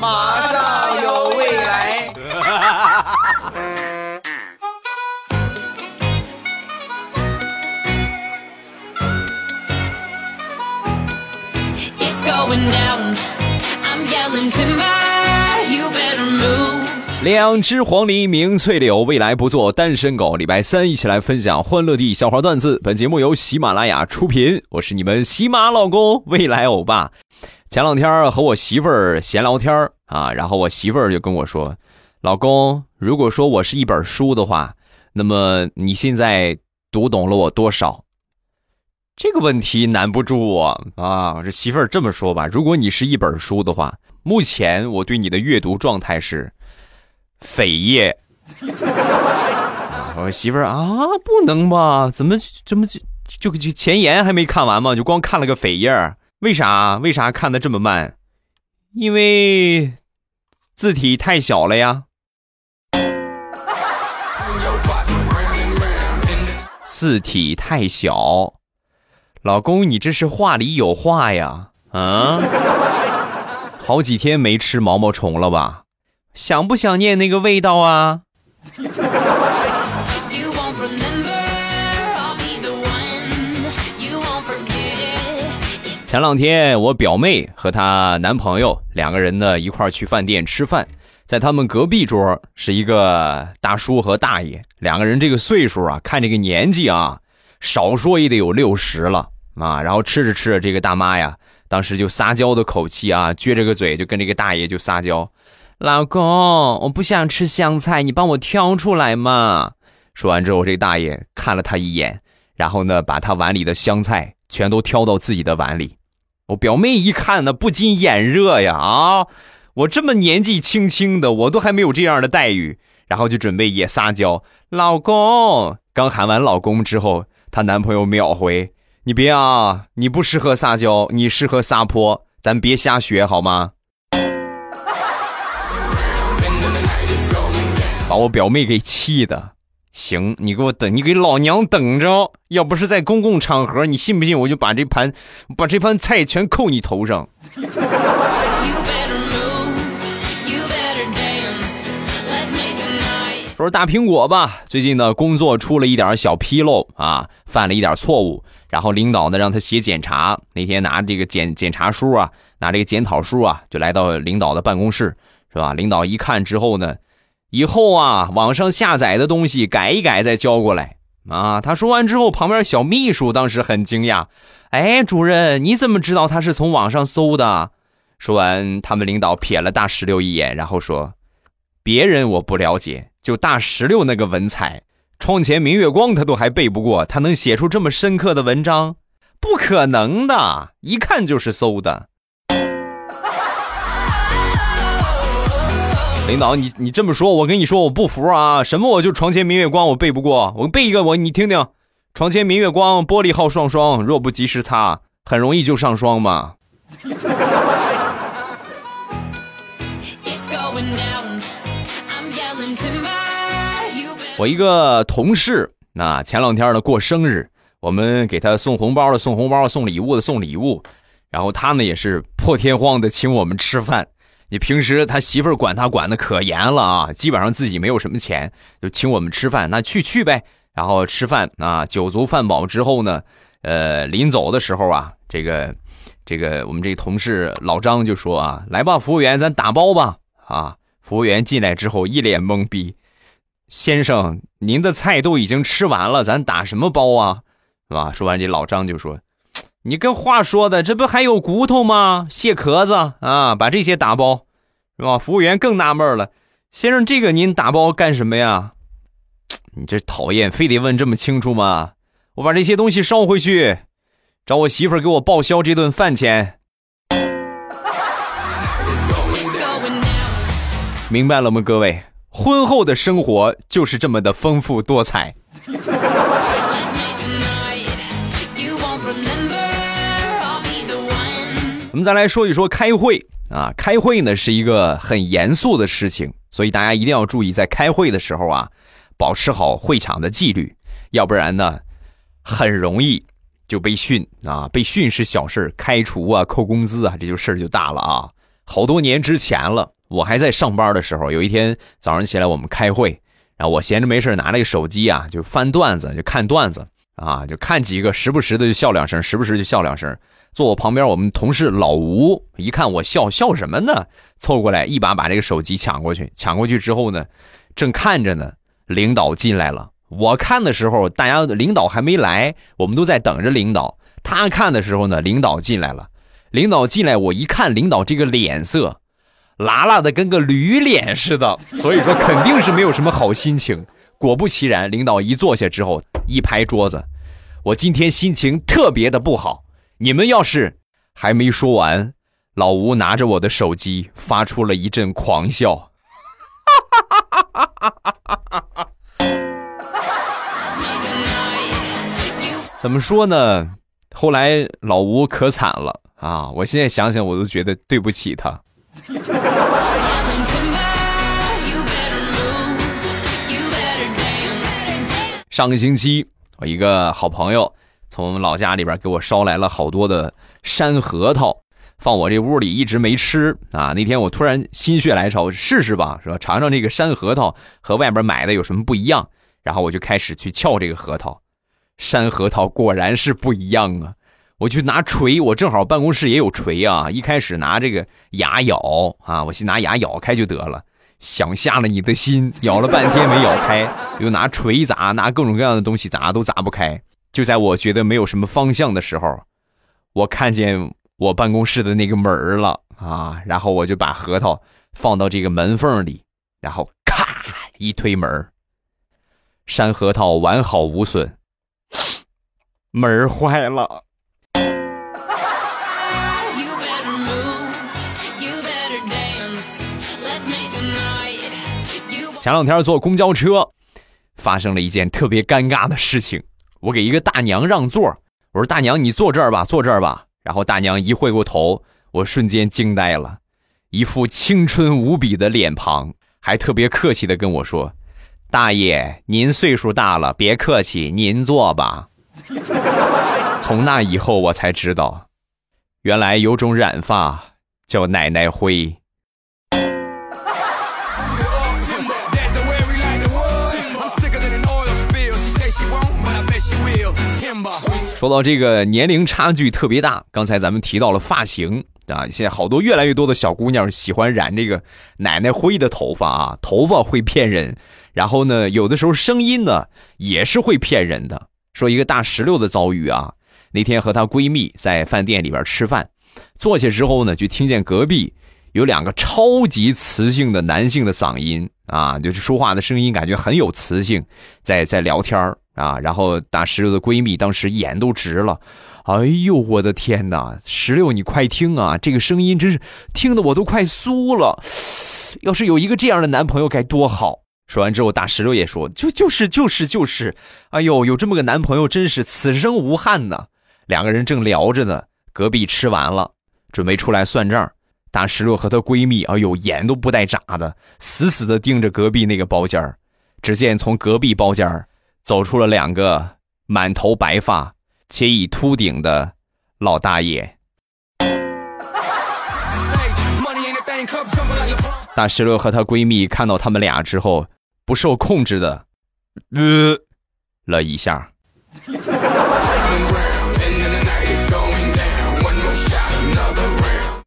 马上有未来。两只黄鹂鸣翠柳，未来不做单身狗。礼拜三一起来分享欢乐地笑话段子。本节目由喜马拉雅出品，我是你们喜马老公未来欧巴。前两天和我媳妇儿闲聊天啊，然后我媳妇儿就跟我说：“老公，如果说我是一本书的话，那么你现在读懂了我多少？”这个问题难不住我啊！这媳妇儿这么说吧，如果你是一本书的话，目前我对你的阅读状态是。扉页，我媳妇儿啊，不能吧？怎么怎么就就就前言还没看完吗？就光看了个扉页，为啥？为啥看的这么慢？因为字体太小了呀。字体太小，老公，你这是话里有话呀？啊，好几天没吃毛毛虫了吧？想不想念那个味道啊？前两天我表妹和她男朋友两个人呢一块去饭店吃饭，在他们隔壁桌是一个大叔和大爷，两个人这个岁数啊，看这个年纪啊，少说也得有六十了啊。然后吃着吃着，这个大妈呀，当时就撒娇的口气啊，撅着个嘴就跟这个大爷就撒娇。老公，我不想吃香菜，你帮我挑出来嘛。说完之后，这大爷看了他一眼，然后呢，把他碗里的香菜全都挑到自己的碗里。我表妹一看呢，不禁眼热呀！啊，我这么年纪轻轻的，我都还没有这样的待遇。然后就准备也撒娇，老公。刚喊完老公之后，她男朋友秒回：“你别啊，你不适合撒娇，你适合撒泼，咱别瞎学好吗？” 把我表妹给气的，行，你给我等，你给老娘等着！要不是在公共场合，你信不信我就把这盘，把这盘菜全扣你头上。说说大苹果吧，最近呢工作出了一点小纰漏啊，犯了一点错误，然后领导呢让他写检查。那天拿这个检检查书啊，拿这个检讨书啊，就来到领导的办公室，是吧？领导一看之后呢。以后啊，网上下载的东西改一改再交过来啊！他说完之后，旁边小秘书当时很惊讶：“哎，主任，你怎么知道他是从网上搜的？”说完，他们领导瞥了大石榴一眼，然后说：“别人我不了解，就大石榴那个文采，窗前明月光他都还背不过，他能写出这么深刻的文章？不可能的，一看就是搜的。”领导，你你这么说，我跟你说，我不服啊！什么我就床前明月光，我背不过，我背一个我你听听，床前明月光，玻璃好双双，若不及时擦，很容易就上霜嘛。我一个同事，那前两天呢过生日，我们给他送红包的送红包，送礼物的送礼物，然后他呢也是破天荒的请我们吃饭。你平时他媳妇儿管他管的可严了啊，基本上自己没有什么钱，就请我们吃饭，那去去呗。然后吃饭啊，酒足饭饱之后呢，呃，临走的时候啊，这个这个我们这同事老张就说啊，来吧，服务员，咱打包吧。啊，服务员进来之后一脸懵逼，先生，您的菜都已经吃完了，咱打什么包啊？是吧？说完这老张就说。你跟话说的，这不还有骨头吗？蟹壳子啊，把这些打包，是吧？服务员更纳闷了，先生，这个您打包干什么呀？你这讨厌，非得问这么清楚吗？我把这些东西捎回去，找我媳妇给我报销这顿饭钱。明白了吗，各位？婚后的生活就是这么的丰富多彩。我们再来说一说开会啊，开会呢是一个很严肃的事情，所以大家一定要注意，在开会的时候啊，保持好会场的纪律，要不然呢，很容易就被训啊。被训是小事开除啊，扣工资啊，这就事儿就大了啊。好多年之前了。我还在上班的时候，有一天早上起来我们开会，然后我闲着没事拿那个手机啊，就翻段子，就看段子啊，就看几个，时不时的就笑两声，时不时就笑两声。坐我旁边我们同事老吴一看我笑笑什么呢？凑过来一把把这个手机抢过去，抢过去之后呢，正看着呢，领导进来了。我看的时候，大家领导还没来，我们都在等着领导。他看的时候呢，领导进来了。领导进来，我一看领导这个脸色，拉拉的跟个驴脸似的，所以说肯定是没有什么好心情。果不其然，领导一坐下之后，一拍桌子：“我今天心情特别的不好。你们要是还没说完，老吴拿着我的手机发出了一阵狂笑。”怎么说呢？后来老吴可惨了啊！我现在想想，我都觉得对不起他。上个星期，我一个好朋友从我们老家里边给我捎来了好多的山核桃，放我这屋里一直没吃啊。那天我突然心血来潮，试试吧，是吧？尝尝这个山核桃和外边买的有什么不一样。然后我就开始去撬这个核桃。山核桃果然是不一样啊！我就拿锤，我正好办公室也有锤啊。一开始拿这个牙咬啊，我先拿牙咬开就得了，想瞎了你的心，咬了半天没咬开，又拿锤砸，拿各种各样的东西砸都砸不开。就在我觉得没有什么方向的时候，我看见我办公室的那个门了啊，然后我就把核桃放到这个门缝里，然后咔一推门，山核桃完好无损。门坏了。前两天坐公交车，发生了一件特别尴尬的事情。我给一个大娘让座，我说：“大娘，你坐这儿吧，坐这儿吧。”然后大娘一回过头，我瞬间惊呆了，一副青春无比的脸庞，还特别客气的跟我说：“大爷，您岁数大了，别客气，您坐吧。”从那以后，我才知道，原来有种染发叫奶奶灰。说到这个年龄差距特别大，刚才咱们提到了发型啊，现在好多越来越多的小姑娘喜欢染这个奶奶灰的头发啊，头发会骗人，然后呢，有的时候声音呢也是会骗人的。说一个大石榴的遭遇啊，那天和她闺蜜在饭店里边吃饭，坐下之后呢，就听见隔壁有两个超级磁性的男性的嗓音啊，就是说话的声音感觉很有磁性，在在聊天儿啊。然后大石榴的闺蜜当时眼都直了，哎呦我的天哪，石榴你快听啊，这个声音真是听得我都快酥了，要是有一个这样的男朋友该多好。说完之后，大石榴也说：“就就是就是就是，哎呦，有这么个男朋友，真是此生无憾呐。”两个人正聊着呢，隔壁吃完了，准备出来算账。大石榴和她闺蜜，哎呦，眼都不带眨的，死死的盯着隔壁那个包间只见从隔壁包间走出了两个满头白发且已秃顶的老大爷。大石榴和她闺蜜看到他们俩之后。不受控制的，呃，了一下。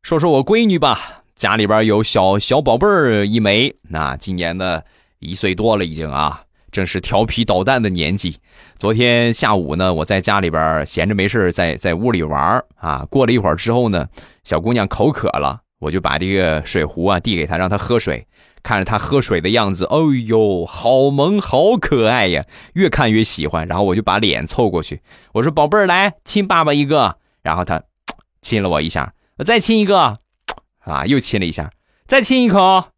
说说我闺女吧，家里边有小小宝贝儿一枚，那今年呢一岁多了已经啊，正是调皮捣蛋的年纪。昨天下午呢，我在家里边闲着没事在在屋里玩啊。过了一会儿之后呢，小姑娘口渴了，我就把这个水壶啊递给她，让她喝水。看着她喝水的样子，哎呦，好萌，好可爱呀！越看越喜欢，然后我就把脸凑过去，我说：“宝贝儿，来亲爸爸一个。”然后他亲了我一下，我再亲一个，啊，又亲了一下，再亲一口，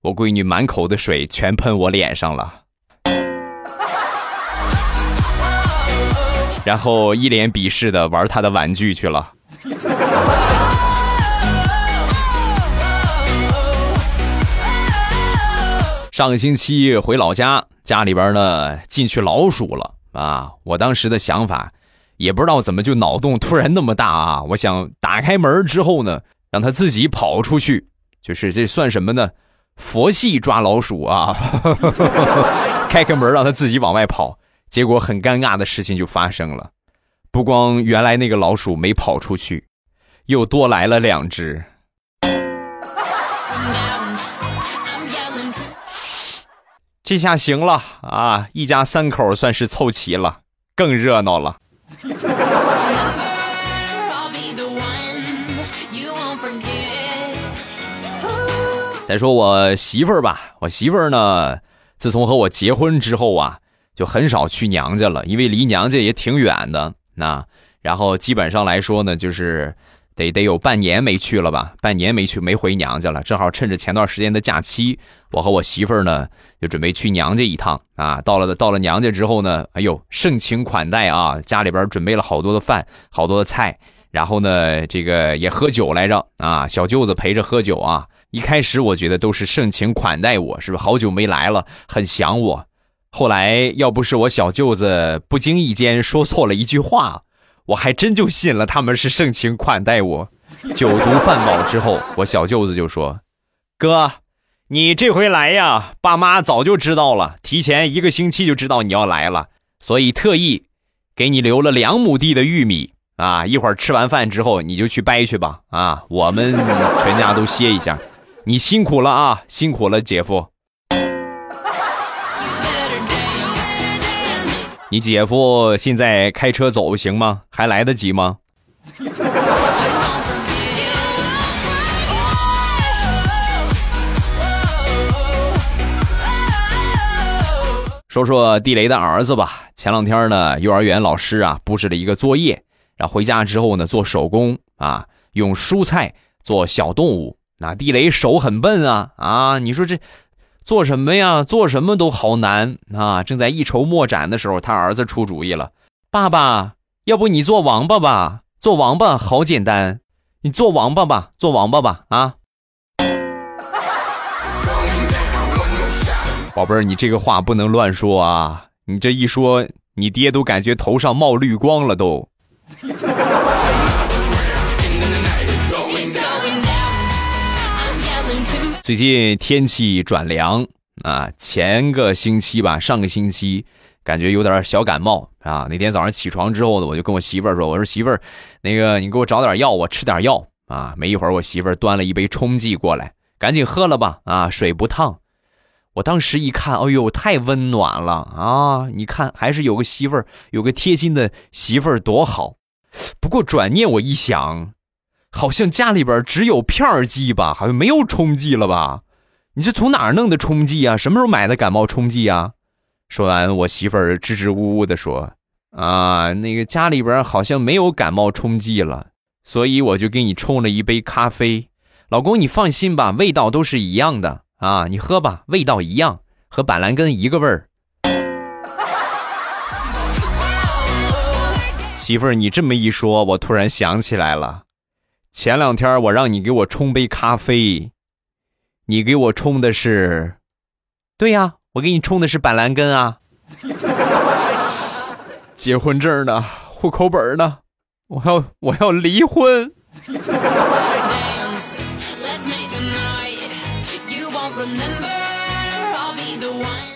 我闺女满口的水全喷我脸上了，然后一脸鄙视的玩她的玩具去了。上个星期回老家，家里边呢进去老鼠了啊！我当时的想法，也不知道怎么就脑洞突然那么大啊！我想打开门之后呢，让他自己跑出去，就是这算什么呢？佛系抓老鼠啊！开开门让他自己往外跑，结果很尴尬的事情就发生了，不光原来那个老鼠没跑出去，又多来了两只。这下行了啊！一家三口算是凑齐了，更热闹了。再说我媳妇儿吧，我媳妇儿呢，自从和我结婚之后啊，就很少去娘家了，因为离娘家也挺远的。那然后基本上来说呢，就是。得得有半年没去了吧？半年没去没回娘家了，正好趁着前段时间的假期，我和我媳妇儿呢就准备去娘家一趟啊。到了到了娘家之后呢，哎呦盛情款待啊，家里边准备了好多的饭，好多的菜，然后呢这个也喝酒来着啊，小舅子陪着喝酒啊。一开始我觉得都是盛情款待我，是不是好久没来了，很想我。后来要不是我小舅子不经意间说错了一句话。我还真就信了，他们是盛情款待我。酒足饭饱之后，我小舅子就说：“哥，你这回来呀，爸妈早就知道了，提前一个星期就知道你要来了，所以特意给你留了两亩地的玉米啊。一会儿吃完饭之后，你就去掰去吧。啊，我们全家都歇一下，你辛苦了啊，辛苦了，姐夫。”你姐夫现在开车走行吗？还来得及吗？说说地雷的儿子吧。前两天呢，幼儿园老师啊布置了一个作业，然后回家之后呢做手工啊，用蔬菜做小动物。那地雷手很笨啊啊！你说这。做什么呀？做什么都好难啊！正在一筹莫展的时候，他儿子出主意了：“爸爸，要不你做王八吧？做王八好简单，你做王八吧，做王八吧！”啊，宝贝儿，你这个话不能乱说啊！你这一说，你爹都感觉头上冒绿光了都。最近天气转凉啊，前个星期吧，上个星期感觉有点小感冒啊。那天早上起床之后呢，我就跟我媳妇儿说：“我说媳妇儿，那个你给我找点药，我吃点药啊。”没一会儿，我媳妇儿端了一杯冲剂过来，赶紧喝了吧啊，水不烫。我当时一看，哎呦，太温暖了啊！你看，还是有个媳妇儿，有个贴心的媳妇儿多好。不过转念我一想。好像家里边只有片剂吧，好像没有冲剂了吧？你这从哪儿弄的冲剂啊？什么时候买的感冒冲剂啊？说完，我媳妇儿支支吾吾的说：“啊，那个家里边好像没有感冒冲剂了，所以我就给你冲了一杯咖啡。老公，你放心吧，味道都是一样的啊，你喝吧，味道一样，和板蓝根一个味儿。”媳妇儿，你这么一说，我突然想起来了。前两天我让你给我冲杯咖啡，你给我冲的是，对呀，我给你冲的是板蓝根啊。结婚证呢？户口本呢？我要我要离婚。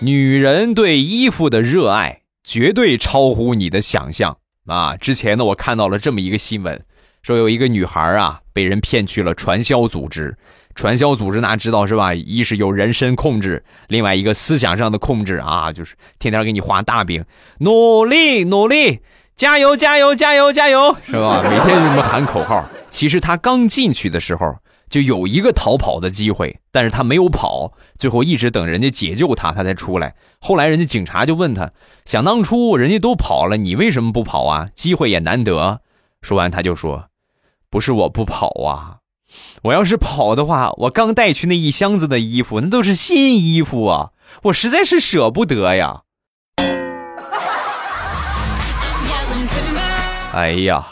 女人对衣服的热爱绝对超乎你的想象啊！之前呢，我看到了这么一个新闻。说有一个女孩啊，被人骗去了传销组织。传销组织哪知道是吧？一是有人身控制，另外一个思想上的控制啊，就是天天给你画大饼，努力努力，加油加油加油加油，是吧？每天就这么喊口号。其实他刚进去的时候就有一个逃跑的机会，但是他没有跑，最后一直等人家解救他，他才出来。后来人家警察就问他，想当初人家都跑了，你为什么不跑啊？机会也难得。说完他就说。不是我不跑啊，我要是跑的话，我刚带去那一箱子的衣服，那都是新衣服啊，我实在是舍不得呀。哎呀，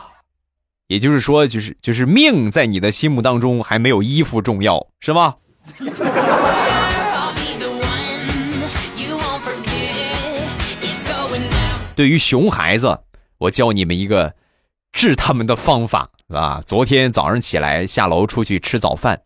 也就是说，就是就是命在你的心目当中还没有衣服重要，是吧？对于熊孩子。我教你们一个治他们的方法啊！昨天早上起来下楼出去吃早饭，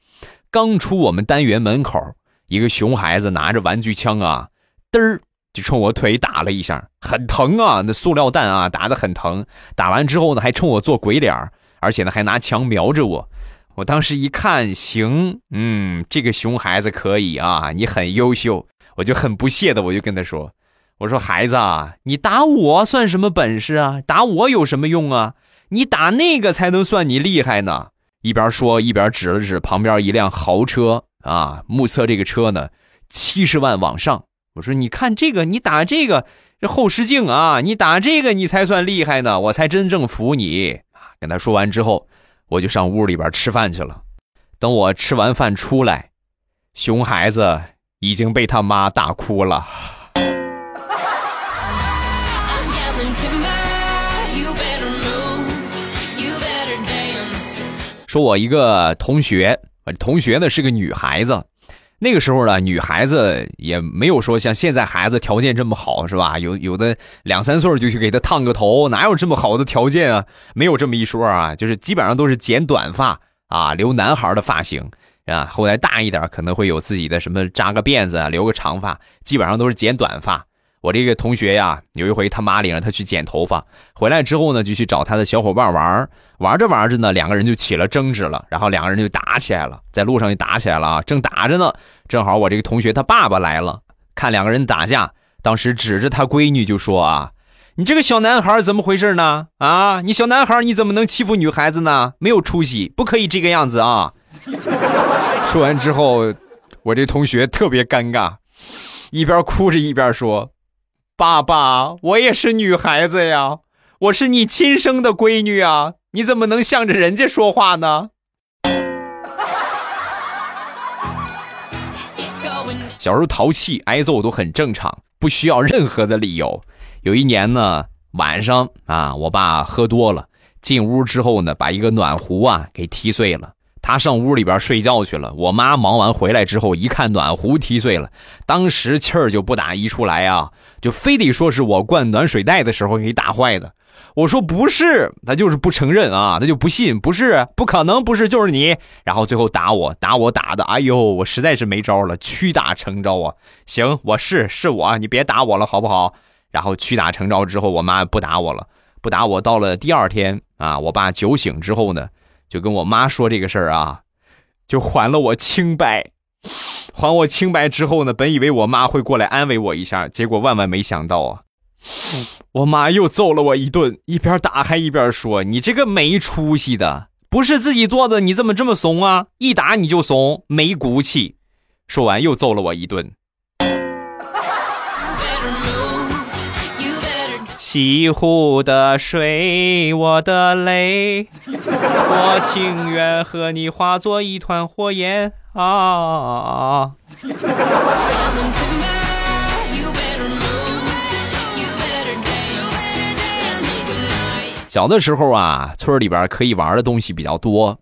刚出我们单元门口，一个熊孩子拿着玩具枪啊，嘚儿就冲我腿打了一下，很疼啊！那塑料弹啊，打得很疼。打完之后呢，还冲我做鬼脸而且呢还拿枪瞄着我。我当时一看，行，嗯，这个熊孩子可以啊，你很优秀。我就很不屑的，我就跟他说。我说孩子啊，你打我算什么本事啊？打我有什么用啊？你打那个才能算你厉害呢。一边说一边指了指旁边一辆豪车啊，目测这个车呢七十万往上。我说你看这个，你打这个这后视镜啊，你打这个你才算厉害呢，我才真正服你啊。跟他说完之后，我就上屋里边吃饭去了。等我吃完饭出来，熊孩子已经被他妈打哭了。说我一个同学，同学呢是个女孩子，那个时候呢，女孩子也没有说像现在孩子条件这么好，是吧？有有的两三岁就去给她烫个头，哪有这么好的条件啊？没有这么一说啊，就是基本上都是剪短发啊，留男孩的发型啊。后来大一点可能会有自己的什么扎个辫子啊，留个长发，基本上都是剪短发。我这个同学呀，有一回他妈领着他去剪头发，回来之后呢，就去找他的小伙伴玩玩着玩着呢，两个人就起了争执了，然后两个人就打起来了，在路上就打起来了啊！正打着呢，正好我这个同学他爸爸来了，看两个人打架，当时指着他闺女就说啊：“你这个小男孩怎么回事呢？啊，你小男孩你怎么能欺负女孩子呢？没有出息，不可以这个样子啊！”说完之后，我这同学特别尴尬，一边哭着一边说。爸爸，我也是女孩子呀，我是你亲生的闺女啊，你怎么能向着人家说话呢？小时候淘气挨揍都很正常，不需要任何的理由。有一年呢，晚上啊，我爸喝多了，进屋之后呢，把一个暖壶啊给踢碎了。他上屋里边睡觉去了。我妈忙完回来之后，一看暖壶踢碎了，当时气儿就不打一处来啊，就非得说是我灌暖水袋的时候给打坏的。我说不是，他就是不承认啊，他就不信，不是，不可能，不是，就是你。然后最后打我，打我打的，哎呦，我实在是没招了，屈打成招啊。行，我是是我，你别打我了，好不好？然后屈打成招之后，我妈不打我了，不打我。到了第二天啊，我爸酒醒之后呢。就跟我妈说这个事儿啊，就还了我清白，还我清白之后呢，本以为我妈会过来安慰我一下，结果万万没想到啊，我妈又揍了我一顿，一边打还一边说：“你这个没出息的，不是自己做的，你怎么这么怂啊？一打你就怂，没骨气。”说完又揍了我一顿。西湖的水，我的泪，我情愿和你化作一团火焰啊！小的时候啊，村里边可以玩的东西比较多，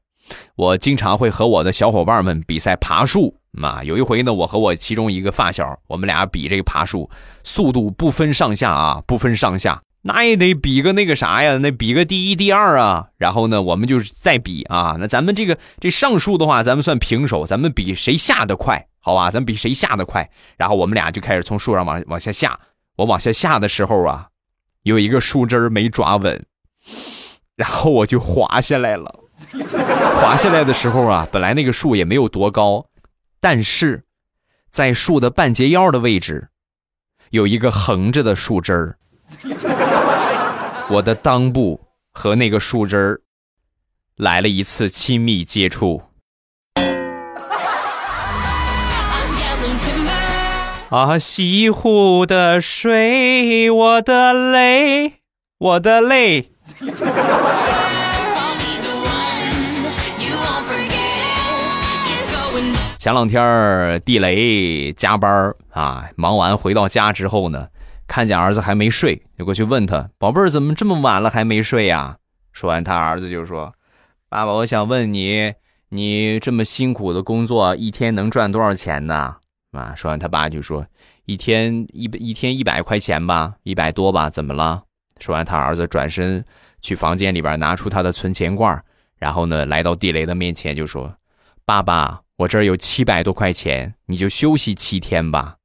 我经常会和我的小伙伴们比赛爬树。嘛，有一回呢，我和我其中一个发小，我们俩比这个爬树，速度不分上下啊，不分上下，那也得比个那个啥呀，那比个第一、第二啊。然后呢，我们就是再比啊，那咱们这个这上树的话，咱们算平手，咱们比谁下的快，好吧？咱比谁下的快。然后我们俩就开始从树上往往下下，我往下下的时候啊，有一个树枝没抓稳，然后我就滑下来了。滑下来的时候啊，本来那个树也没有多高。但是，在树的半截腰的位置，有一个横着的树枝儿。我的裆部和那个树枝儿来了一次亲密接触。啊，西湖的水，我的泪，我的泪。前两天地雷加班啊，忙完回到家之后呢，看见儿子还没睡，就过去问他：“宝贝儿，怎么这么晚了还没睡呀？”说完，他儿子就说：“爸爸，我想问你，你这么辛苦的工作，一天能赚多少钱呢？”啊，说完，他爸就说：“一天一一天一百块钱吧，一百多吧，怎么了？”说完，他儿子转身去房间里边拿出他的存钱罐，然后呢，来到地雷的面前就说：“爸爸，我这儿有七百多块钱，你就休息七天吧。”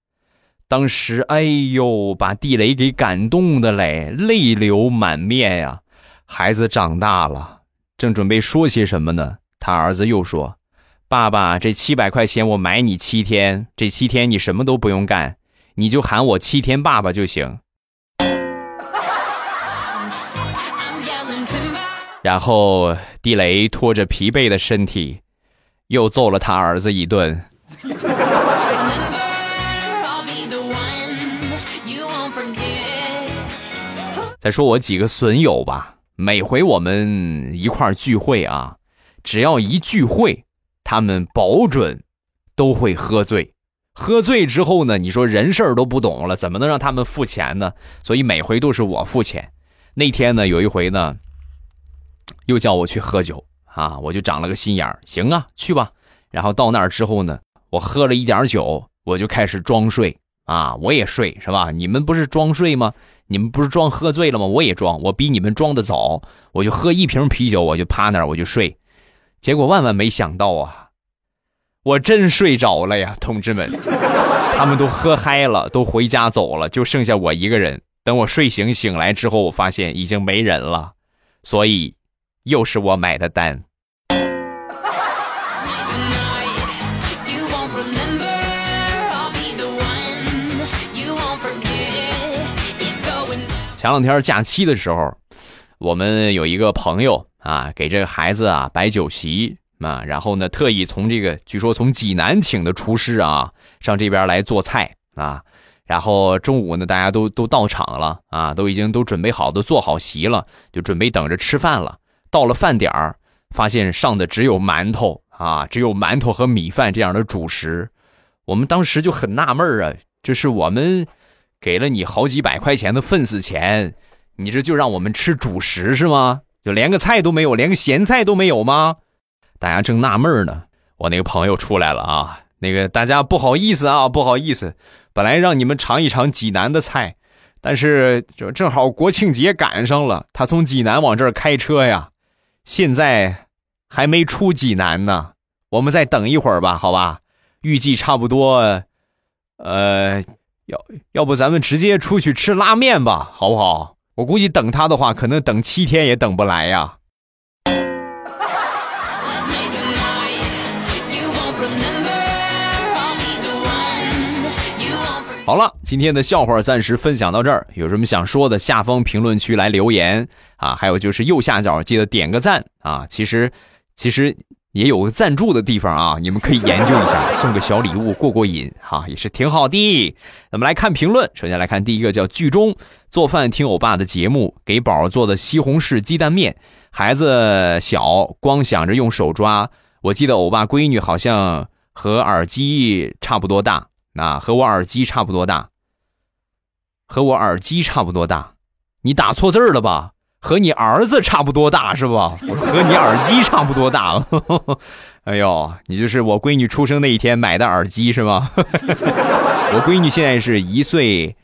当时，哎呦，把地雷给感动的嘞，泪流满面呀。孩子长大了，正准备说些什么呢，他儿子又说：“爸爸，这七百块钱我买你七天，这七天你什么都不用干，你就喊我七天爸爸就行。”然后地雷拖着疲惫的身体，又揍了他儿子一顿。再说我几个损友吧，每回我们一块聚会啊，只要一聚会，他们保准都会喝醉。喝醉之后呢，你说人事都不懂了，怎么能让他们付钱呢？所以每回都是我付钱。那天呢，有一回呢，又叫我去喝酒啊，我就长了个心眼儿，行啊，去吧。然后到那儿之后呢，我喝了一点酒，我就开始装睡啊，我也睡是吧？你们不是装睡吗？你们不是装喝醉了吗？我也装，我比你们装的早。我就喝一瓶啤酒，我就趴那儿，我就睡。结果万万没想到啊，我真睡着了呀，同志们，他们都喝嗨了，都回家走了，就剩下我一个人。等我睡醒醒来之后，我发现已经没人了，所以又是我买的单。前两天假期的时候，我们有一个朋友啊，给这个孩子啊摆酒席啊，然后呢，特意从这个据说从济南请的厨师啊上这边来做菜啊，然后中午呢，大家都都到场了啊，都已经都准备好，都做好席了，就准备等着吃饭了。到了饭点儿，发现上的只有馒头啊，只有馒头和米饭这样的主食，我们当时就很纳闷啊，这是我们。给了你好几百块钱的份子钱，你这就让我们吃主食是吗？就连个菜都没有，连个咸菜都没有吗？大家正纳闷呢，我那个朋友出来了啊，那个大家不好意思啊，不好意思，本来让你们尝一尝济南的菜，但是就正好国庆节赶上了，他从济南往这儿开车呀，现在还没出济南呢，我们再等一会儿吧，好吧？预计差不多，呃。要要不咱们直接出去吃拉面吧，好不好？我估计等他的话，可能等七天也等不来呀。好了，今天的笑话暂时分享到这儿，有什么想说的，下方评论区来留言啊。还有就是右下角记得点个赞啊。其实，其实。也有个赞助的地方啊，你们可以研究一下，送个小礼物过过瘾哈，也是挺好的。咱们来看评论，首先来看第一个叫剧中做饭听欧巴的节目，给宝儿做的西红柿鸡蛋面，孩子小，光想着用手抓。我记得欧巴闺女好像和耳机差不多大，啊，和我耳机差不多大，和我耳机差不多大，你打错字了吧？和你儿子差不多大是吧？和你耳机差不多大。哎呦，你就是我闺女出生那一天买的耳机是吗？我闺女现在是一岁，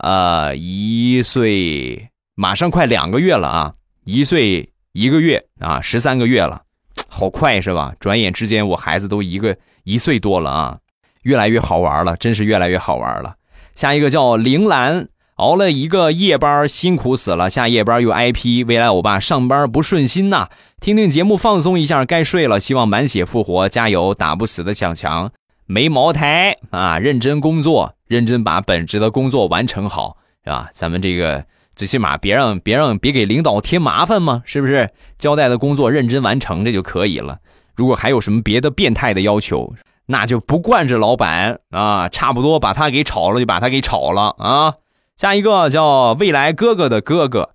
呃，一岁马上快两个月了啊，一岁一个月啊，十三个月了，好快是吧？转眼之间我孩子都一个一岁多了啊，越来越好玩了，真是越来越好玩了。下一个叫铃兰。熬了一个夜班，辛苦死了。下夜班又挨批，未来欧巴上班不顺心呐。听听节目放松一下，该睡了。希望满血复活，加油！打不死的小强，没茅台啊！认真工作，认真把本职的工作完成好，是吧？咱们这个最起码别让别让别给领导添麻烦嘛，是不是？交代的工作认真完成，这就可以了。如果还有什么别的变态的要求，那就不惯着老板啊！差不多把他给炒了，就把他给炒了啊！下一个叫未来哥哥的哥哥，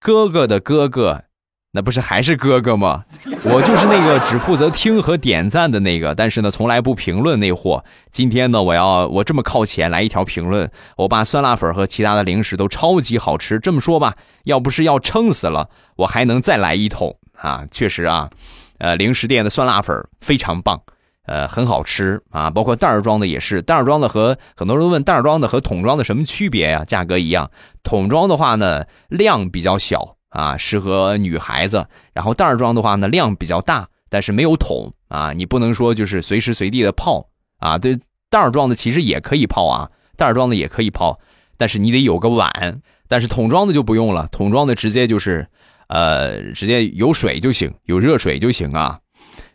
哥哥的哥哥，那不是还是哥哥吗？我就是那个只负责听和点赞的那个，但是呢，从来不评论那货。今天呢，我要我这么靠前来一条评论，我把酸辣粉和其他的零食都超级好吃。这么说吧，要不是要撑死了，我还能再来一桶啊！确实啊，呃，零食店的酸辣粉非常棒。呃，很好吃啊。包括袋儿装的也是，袋儿装的和很多人都问袋儿装的和桶装的什么区别呀？价格一样，桶装的话呢量比较小啊，适合女孩子；然后袋儿装的话呢量比较大，但是没有桶啊，你不能说就是随时随地的泡啊。对，袋儿装的其实也可以泡啊，袋儿装的也可以泡，但是你得有个碗。但是桶装的就不用了，桶装的直接就是，呃，直接有水就行，有热水就行啊。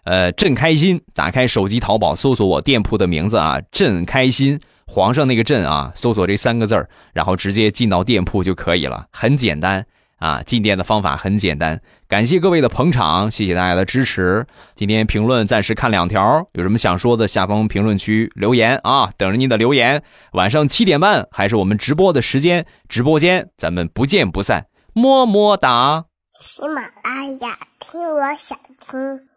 呃，朕开心，打开手机淘宝搜索我店铺的名字啊，朕开心，皇上那个朕啊，搜索这三个字儿，然后直接进到店铺就可以了，很简单。啊，进店的方法很简单，感谢各位的捧场，谢谢大家的支持。今天评论暂时看两条，有什么想说的，下方评论区留言啊，等着您的留言。晚上七点半还是我们直播的时间，直播间咱们不见不散，么么哒。喜马拉雅，听我想听。